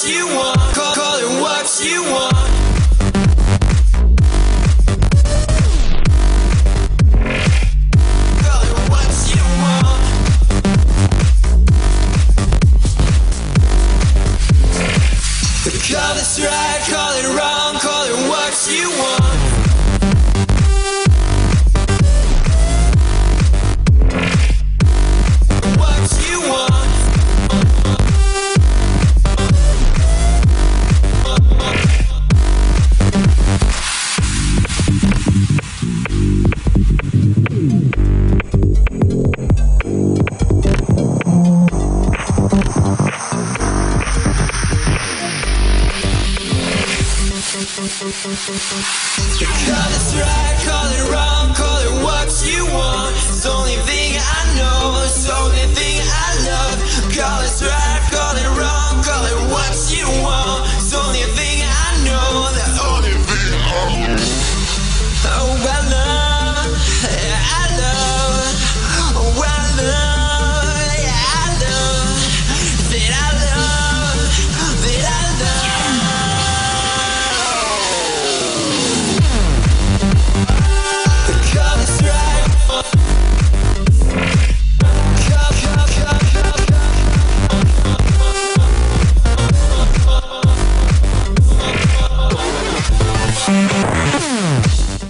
what you want. Call, call it what you want. Call it what you want. Call it right, call it wrong, call it what you want. Call it right, call it wrong, call it what you want. It's the only thing I know,